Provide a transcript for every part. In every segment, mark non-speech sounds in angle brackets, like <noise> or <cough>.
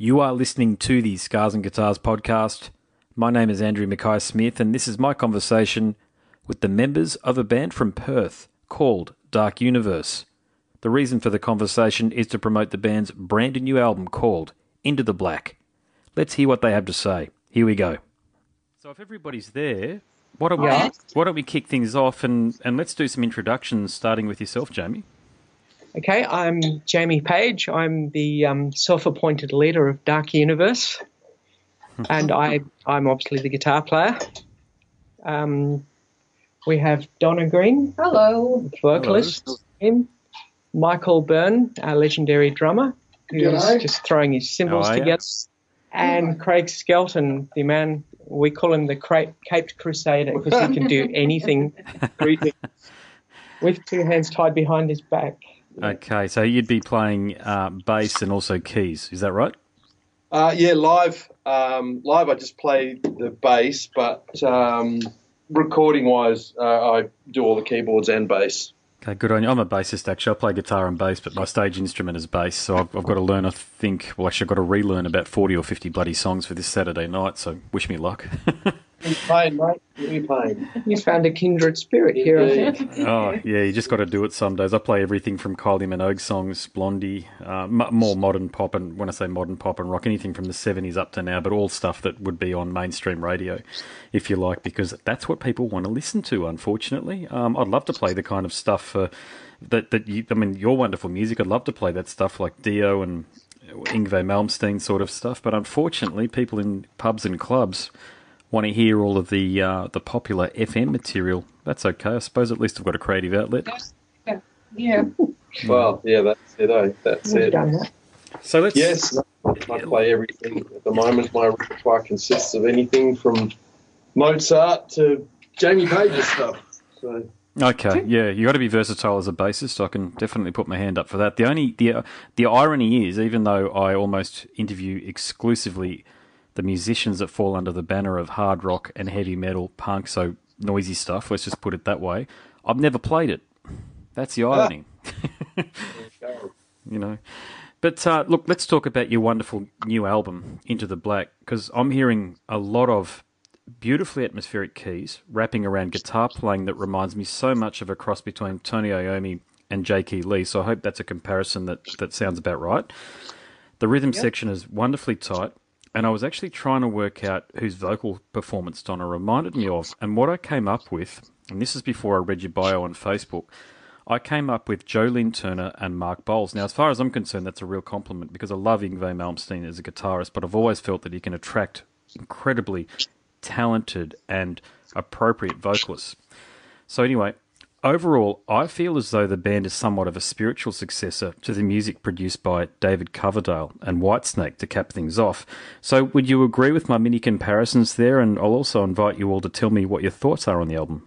You are listening to the Scars and Guitars podcast. My name is Andrew Mackay Smith, and this is my conversation with the members of a band from Perth called Dark Universe. The reason for the conversation is to promote the band's brand new album called Into the Black. Let's hear what they have to say. Here we go. So, if everybody's there, why don't, we, why don't we kick things off and, and let's do some introductions, starting with yourself, Jamie. Okay, I'm Jamie Page. I'm the um, self-appointed leader of Dark Universe, <laughs> and I, I'm obviously the guitar player. Um, we have Donna Green, Hello. vocalist. Him, Michael Byrne, our legendary drummer, who's G'day. just throwing his cymbals How are together, and Craig Skelton, the man we call him the Cra- Caped Crusader because he can do <laughs> anything <laughs> with two hands tied behind his back. Okay, so you'd be playing uh, bass and also keys, is that right? Uh, yeah, live. Um, live, I just play the bass, but um, recording wise, uh, I do all the keyboards and bass. Okay, good on you. I'm a bassist actually. I play guitar and bass, but my stage instrument is bass. So I've, I've got to learn, I think, well, actually, I've got to relearn about 40 or 50 bloody songs for this Saturday night. So wish me luck. <laughs> What are you playing, mate? What are you playing? You found a kindred spirit here, I think. oh, yeah, you just got to do it some days. I play everything from Kylie Minogue songs, Blondie, uh, m- more modern pop, and when I say modern pop and rock, anything from the 70s up to now, but all stuff that would be on mainstream radio, if you like, because that's what people want to listen to, unfortunately. Um, I'd love to play the kind of stuff uh, that, that you, I mean, your wonderful music, I'd love to play that stuff like Dio and Yngwie Malmsteen sort of stuff, but unfortunately, people in pubs and clubs want to hear all of the uh, the popular FM material. That's okay. I suppose at least I've got a creative outlet. Yeah. yeah. Well, yeah, that's it. Eh? That's We've it. done that. So let's Yes, I play everything at the moment. My repertoire consists of anything from Mozart to Jamie Page's stuff. So Okay, yeah, you got to be versatile as a bassist. I can definitely put my hand up for that. The only the uh, the irony is, even though I almost interview exclusively the musicians that fall under the banner of hard rock and heavy metal, punk, so noisy stuff. Let's just put it that way. I've never played it. That's the irony. <laughs> you know. But uh, look, let's talk about your wonderful new album, Into the Black, because I'm hearing a lot of beautifully atmospheric keys wrapping around guitar playing that reminds me so much of a cross between Tony Iommi and J.K. Lee. So I hope that's a comparison that, that sounds about right. The rhythm section is wonderfully tight, and I was actually trying to work out whose vocal performance Donna reminded me of. And what I came up with, and this is before I read your bio on Facebook, I came up with Joe Lynn Turner and Mark Boals. Now, as far as I'm concerned, that's a real compliment because I love Yngwie Malmsteen as a guitarist, but I've always felt that he can attract incredibly talented and appropriate vocalists. So, anyway, overall, I feel as though the band is somewhat of a spiritual successor to the music produced by David Coverdale and Whitesnake to cap things off. So, would you agree with my mini comparisons there? And I'll also invite you all to tell me what your thoughts are on the album.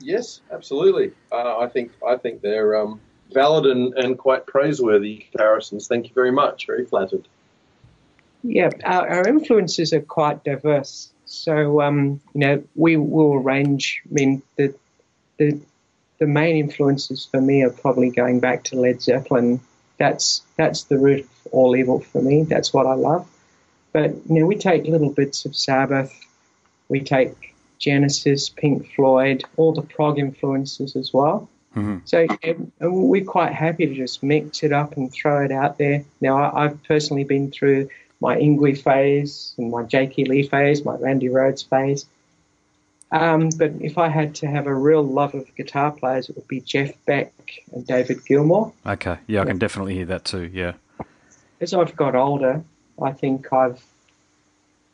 yes, absolutely. Uh, I think I think they're um, valid and, and quite praiseworthy comparisons. Thank you very much. Very flattered. Yeah, our, our influences are quite diverse. So, um, you know, we will arrange. I mean, the, the the main influences for me are probably going back to Led Zeppelin. That's that's the root of all evil for me. That's what I love. But you know, we take little bits of Sabbath. We take Genesis, Pink Floyd, all the prog influences as well. Mhm. So we're quite happy to just mix it up and throw it out there. Now, I, I've personally been through my Yngwie phase and my J.K. Lee phase, my Randy Rhoads phase. Um, but if I had to have a real love of guitar players, it would be Jeff Beck and David Gilmour. Okay, yeah, I can definitely hear that too. Yeah. As I've got older, I think I've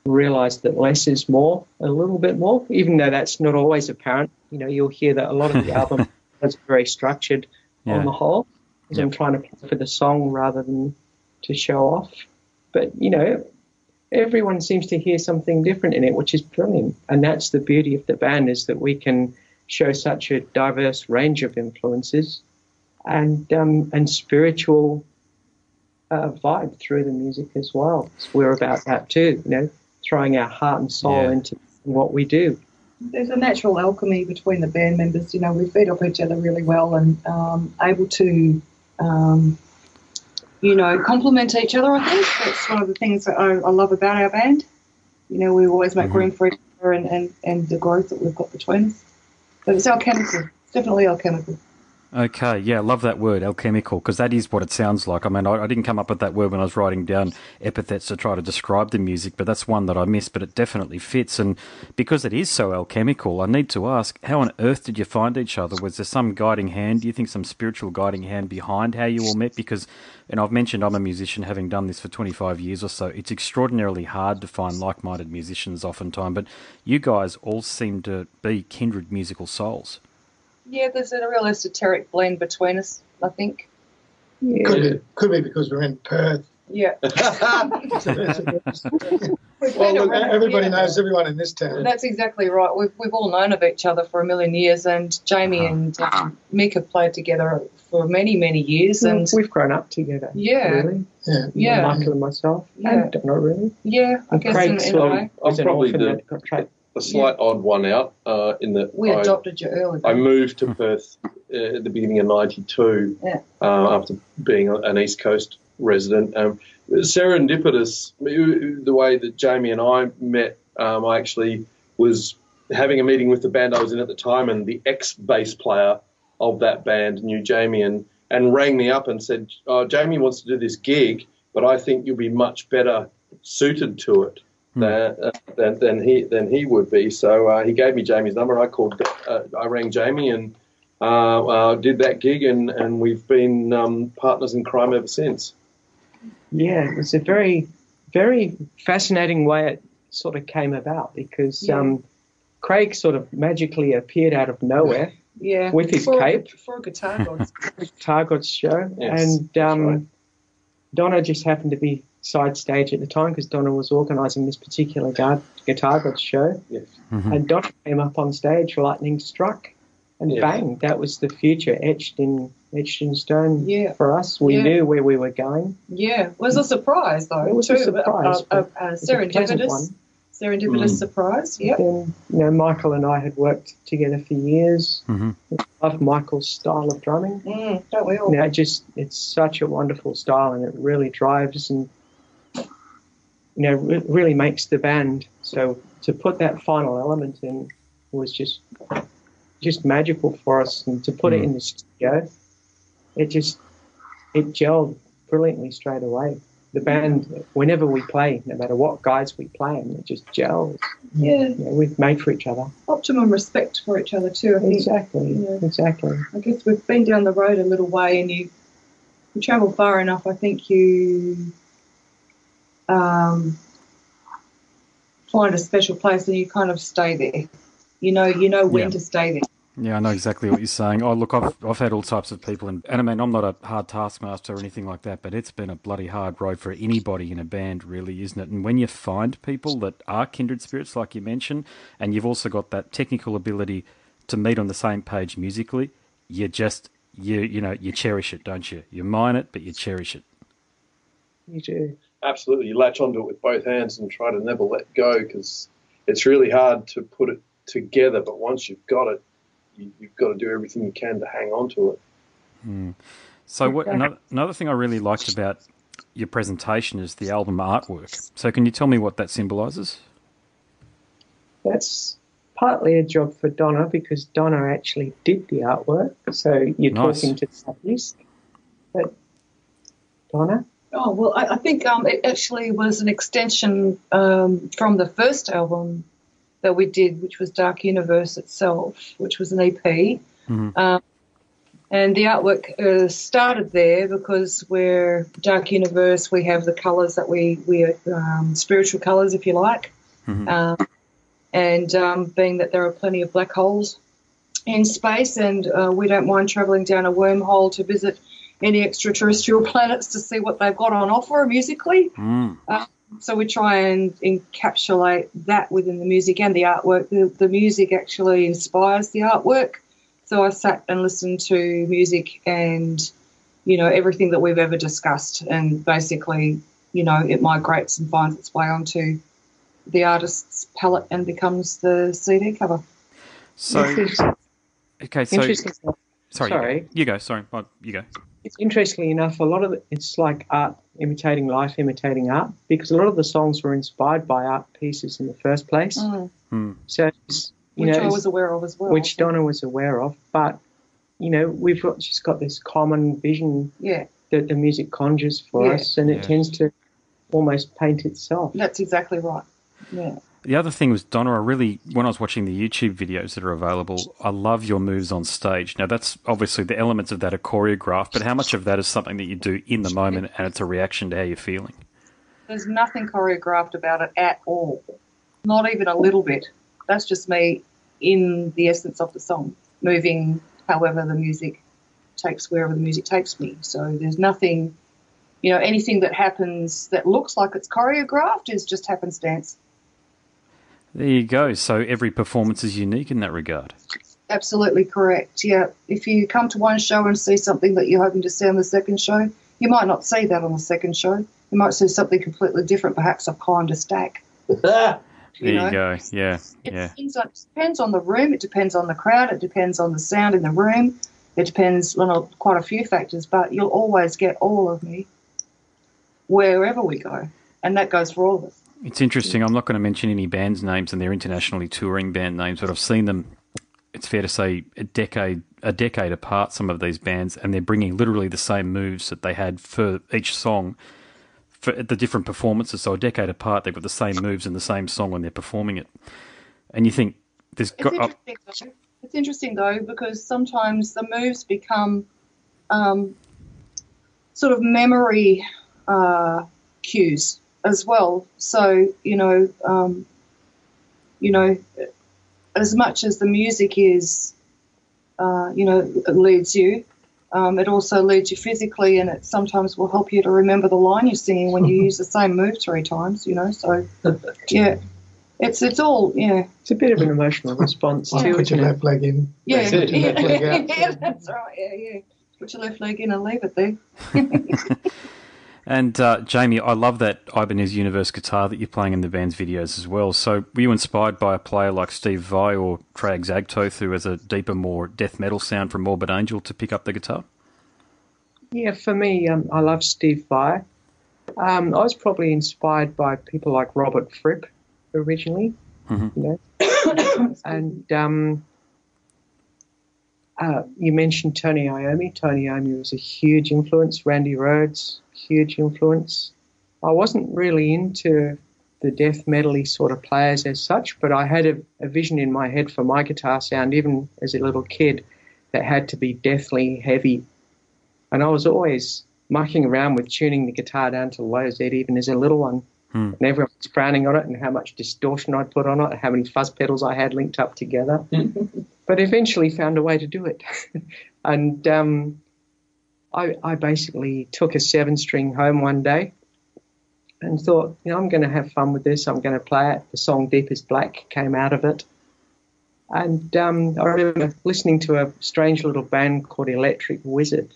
realized that less is more, a little bit more, even though that's not always apparent. You know, you'll hear that a lot of the <laughs> album is very structured Yeah. on the whole, because I'm trying to play for the song rather than to show off. But, you know, everyone seems to hear something different in it, which is brilliant. And that's the beauty of the band is that we can show such a diverse range of influences and um, and spiritual uh, vibe through the music as well. So we're about that too, you know, throwing our heart and soul Yeah. into what we do. There's a natural alchemy between the band members. You know, we feed off each other really well and um, able to um, you know, complement each other. I think that's one of the things that I, I love about our band. You know, we always make Mhm. room for each other and, and, and the growth that we've got between us. But it's alchemical. It's definitely alchemical. Okay, yeah, love that word, alchemical, because that is what it sounds like. I mean, I, I didn't come up with that word when I was writing down epithets to try to describe the music, but that's one that I missed, but it definitely fits. And because it is so alchemical, I need to ask, how on earth did you find each other? Was there some guiding hand, do you think some spiritual guiding hand behind how you all met? Because, and I've mentioned I'm a musician, having done this for 25 years or so, it's extraordinarily hard to find like minded musicians oftentimes, but you guys all seem to be kindred musical souls. Yeah, there's a real esoteric blend between us, I think. Yeah. Could be, could be because we're in Perth. Yeah. <laughs> Well, look, everybody knows everyone in this town. That's exactly right. We've, we've all known of each other for a million years, and Jamie Uh-huh. and um, Mick have played together for many, many years. And we've grown up together. Yeah. Really. Yeah. yeah, Michael and myself. Yeah. And Donna, really. yeah, I And guess in, Craig's in a sort of- way. I'm probably orphan the, that got tra- a slight odd one out uh, in that We I, adopted you early. I moved to Perth uh, at the beginning of '92 Yeah. uh, after being an East Coast resident. Um, serendipitous, the way that Jamie and I met, um, I actually was having a meeting with the band I was in at the time, and the ex bass player of that band knew Jamie and, and rang me up and said, oh, Jamie wants to do this gig, but I think you'll be much better suited to it than, uh, than, than he than he would be. So uh, he gave me Jamie's number. I called, uh, I rang Jamie and uh, uh, did that gig, and, and we've been um, partners in crime ever since. Yeah, it was a very, very fascinating way it sort of came about because Yeah. um, Craig sort of magically appeared out of nowhere yeah, with his for cape. A, for a guitar god. with Targot's show, Yes, and um, right. Donna just happened to be side stage at the time because Donna was organising this particular gu- Guitar Gods show, Yes. Mhm. and Donna came up on stage, lightning struck, and Yes. bang, that was the future etched in etched in stone Yeah. for us. We Yeah. knew where we were going. yeah, it was a surprise though. It was too. a surprise, A, a, a, a serendipitous, one. serendipitous Mm. surprise. yeah. Then, you know, Michael and I had worked together for years. Mm-hmm. Love Michael's style of drumming. Mm, don't we all? You know, just it's such a wonderful style, and it really drives and you know re- really makes the band. So to put that final element in was just just magical for us, and to put it Mm. in the studio, it just it gelled brilliantly straight away. The band, whenever we play, no matter what guys we play, and it just gels. Yeah, You know, we've made for each other. optimum respect for each other too. I think. Exactly, Yeah. exactly. I guess we've been down the road a little way, and you, you travel far enough. I think you um, find a special place, and you kind of stay there. You know, you know when Yeah. to stay there. Yeah, I know exactly what you're saying. Oh, look, I've I've had all types of people, and, and I mean, I'm not a hard taskmaster or anything like that, but it's been a bloody hard road for anybody in a band, really, isn't it? And when you find people that are kindred spirits, like you mentioned, and you've also got that technical ability to meet on the same page musically, you just you you know you cherish it, don't you? You mine it, but you cherish it. You do. Absolutely, you latch onto it with both hands and try to never let go because it's really hard to put it together. But once you've got it, you, you've got to do everything you can to hang on to it. Hmm. So what, another, another thing I really liked about your presentation is the album artwork. So can you tell me what that symbolises? That's partly a job for Donna because Donna actually did the artwork. So you're Nice. talking to Southeast. But Donna? Oh well, I, I think um, it actually was an extension um, from the first album that we did, which was Dark Universe itself, which was an EP. Mhm. Um, and the artwork uh, started there because we're Dark Universe. We have the colours that we we are um, spiritual colours, if you like. Mhm. Um, and um, being that there are plenty of black holes in space, and uh, we don't mind travelling down a wormhole to visit any extraterrestrial planets to see what they've got on offer musically. Mm. So we try and encapsulate that within the music and the artwork. The, the music actually inspires the artwork. So I sat and listened to music and, you know, everything that we've ever discussed. And basically, you know, it migrates and finds its way onto the artist's palette and becomes the CD cover. So okay, so Interesting. Sorry, You, go. you go. Sorry, Oh, you go. It's interestingly enough, a lot of it, it's like art imitating life, imitating art, because a lot of the songs were inspired by art pieces in the first place. Mm, Hmm. So, it's, you which know, I was aware of as well. which Donna was aware of, but you know, we've got, just got this common vision yeah, that the music conjures for Yeah. us, and it Yeah. tends to almost paint itself. that's exactly right. Yeah. The other thing was Donna. I really, when I was watching the YouTube videos that are available, I love your moves on stage. Now, that's obviously the elements of that are choreographed, but how much of that is something that you do in the moment and it's a reaction to how you're feeling? There's nothing choreographed about it at all. Not even a little bit. That's just me in the essence of the song, moving however the music takes wherever the music takes me. So there's nothing, you know, anything that happens that looks like it's choreographed is just happenstance. There you go. So every performance is unique in that regard. Absolutely correct. Yeah. If you come to one show and see something that you're hoping to see on the second show, you might not see that on the second show. You might see something completely different, perhaps a kinder stack. <laughs> There You you, go. Yeah, It yeah. depends, on, it depends on the room, it depends on the crowd, it depends on the sound in the room, it depends on a, quite a few factors, but you'll always get all of me wherever we go. And that goes for all of us. It's interesting. I'm not going to mention any bands' names and their internationally touring band names, but I've seen them. It's fair to say a decade a decade apart. Some of these bands, and they're bringing literally the same moves that they had for each song for the different performances. So a decade apart, they've got the same moves in the same song when they're performing it. And you think there's It's got oh, interesting, though. It's interesting though because sometimes the moves become um, sort of memory uh, cues as well. So you know, um, you know, as much as the music is, uh, you know, it leads you. Um, it also leads you physically, and it sometimes will help you to remember the line you're singing when you <laughs> use the same move three times. You know, so <laughs> yeah, it's it's all yeah. It's a bit of an emotional <laughs> response Like too, put your left leg in. Yeah, That's yeah, Left leg out. yeah, that's right. Yeah, yeah. Put your left leg in and leave it there. And uh, Jamie, I love that Ibanez Universe guitar that you're playing in the band's videos as well. So, were you inspired by a player like Steve Vai or Trey Azagthoth, who has a deeper, more death metal sound from Morbid Angel, to pick up the guitar? Yeah, for me, um, I love Steve Vai. Um, I was probably inspired by people like Robert Fripp originally, Mhm. you know, <coughs> and um, uh, you mentioned Tony Iommi. Tony Iommi was a huge influence. Randy Rhoads, huge influence. I wasn't really into the death metally sort of players as such, but I had a, a vision in my head for my guitar sound, even as a little kid, that had to be deathly heavy. And I was always mucking around with tuning the guitar down to low Z, even as a little one. Hmm. And everyone was frowning on it and how much distortion I'd put on it, and how many fuzz pedals I had linked up together. <laughs> but eventually found a way to do it. <laughs> and um, I, I basically took a seven string home one day and thought, you know, I'm going to have fun with this. I'm going to play it. The song Deepest Black came out of it. And um, I remember listening to a strange little band called Electric Wizard,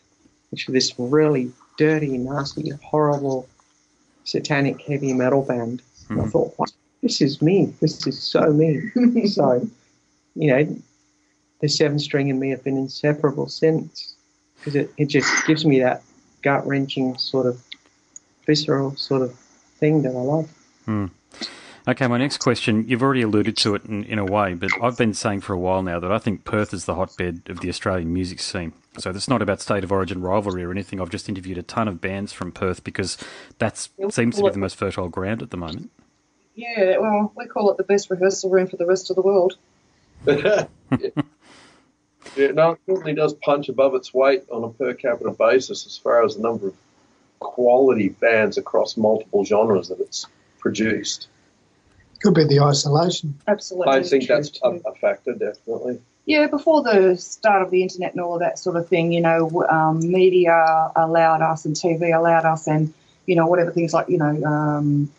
which was this really dirty, nasty, horrible, satanic heavy metal band. And I Mhm. thought, wow, this is me. This is so me. <laughs> so, you know, the seven string and me have been inseparable since because it, it just gives me that gut wrenching sort of visceral sort of thing that I love. Hmm. Okay, my next question, you've already alluded to it in, in a way, but I've been saying for a while now that I think Perth is the hotbed of the Australian music scene. So it's not about state of origin rivalry or anything. I've just interviewed a ton of bands from Perth because that seems to be the most fertile ground at the moment. Yeah, well, we call it the best rehearsal room for the rest of the world. <laughs> <laughs> yeah. yeah, no, it certainly does punch above its weight on a per capita basis as far as the number of quality bands across multiple genres that it's produced. Could be the isolation. Absolutely. I think that's a, a factor, definitely. Yeah, before the start of the internet and all of that sort of thing, you know, um, media allowed us and TV allowed us and, you know, whatever things like, you know, um,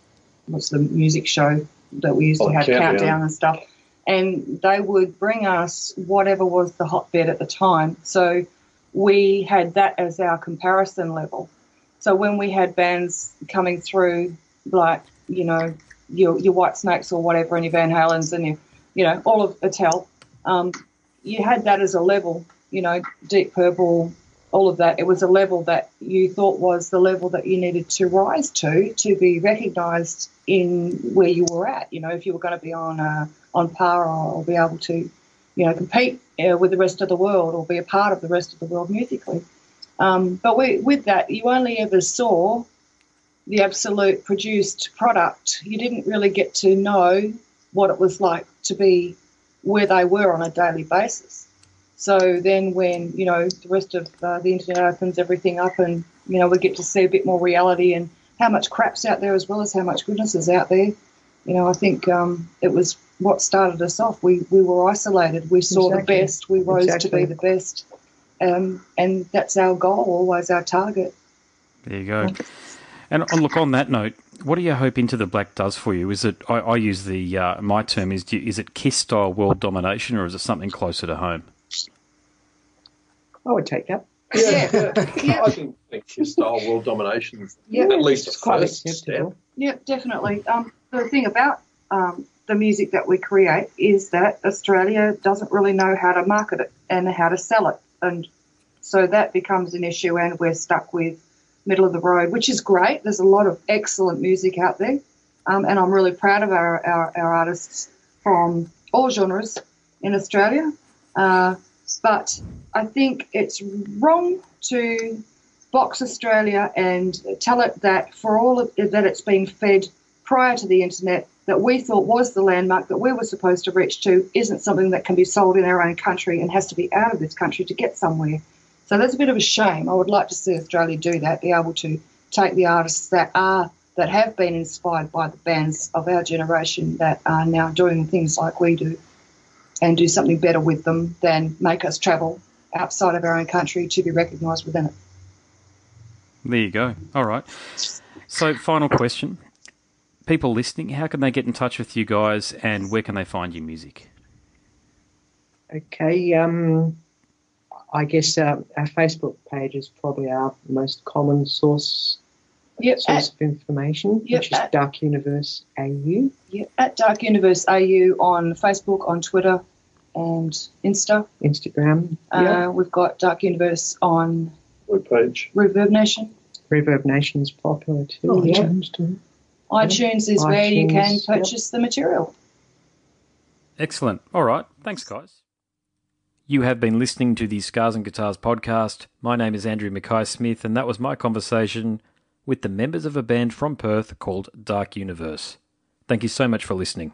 what's the music show that we used Oh, to have, Countdown. Countdown and stuff. And they would bring us whatever was the hotbed at the time. So we had that as our comparison level. So when we had bands coming through, like, you know, your, your Whitesnakes or whatever, and your Van Halens and your, you know, all of Attell, um, you had that as a level you know, Deep Purple, all of that. It was a level that you thought was the level that you needed to rise to to be recognised in where you were at. You know, if you were going to be on uh, on par or, or, be able to, you know, compete uh, with the rest of the world or be a part of the rest of the world musically. Um, but we, with that, you only ever saw the absolute produced product. You didn't really get to know what it was like to be where they were on a daily basis. So then, when you know the rest of uh, the internet opens everything up, and you know we get to see a bit more reality and how much crap's out there as well as how much goodness is out there. You know, I think um, it was what started us off. We we were isolated. We saw exactly. the best. We rose exactly. to be the best, um, and that's our goal, always our target. There you go. And oh, look, on that note, what do you hope Into the Black does for you? Is it? I, I use the uh, my term is is it Kiss style world domination, or is it something closer to home? I would take that. Yeah, yeah. I think, think Kiss style world domination is yeah. at least a first step. Yeah, definitely. Um, the thing about um, the music that we create is that Australia doesn't really know how to market it and how to sell it, and so that becomes an issue, and we're stuck with middle of the road, which is great. There's a lot of excellent music out there, um, and I'm really proud of our, our, our, artists from all genres in Australia. Uh, but I think it's wrong to box Australia and tell it that for all of, that it's been fed prior to the internet that we thought was the landmark that we were supposed to reach to isn't something that can be sold in our own country and has to be out of this country to get somewhere. So that's a bit of a shame. I would like to see Australia do that, be able to take the artists that are that have been inspired by the bands of our generation that are now doing things like we do and do something better with them than make us travel outside of our own country to be recognised within it. There you go. All right. So, final question. People listening, how can they get in touch with you guys and where can they find your music? Okay. Um, I guess uh, our Facebook page is probably our most common source yep, source at, of information, yep, which is at, Dark Universe AU. Yeah, at Dark Universe AU on Facebook, on Twitter, and Insta. Instagram. Uh, yeah. We've got Dark Universe on webpage. Reverb Nation. Reverb Nation's popular too. Oh, iTunes too. iTunes is iTunes, where you can purchase yep. the material. Excellent. All right. Thanks, guys. You have been listening to the Scars and Guitars podcast. My name is Andrew Mackay Smith, and that was my conversation with the members of a band from Perth called Dark Universe. Thank you so much for listening.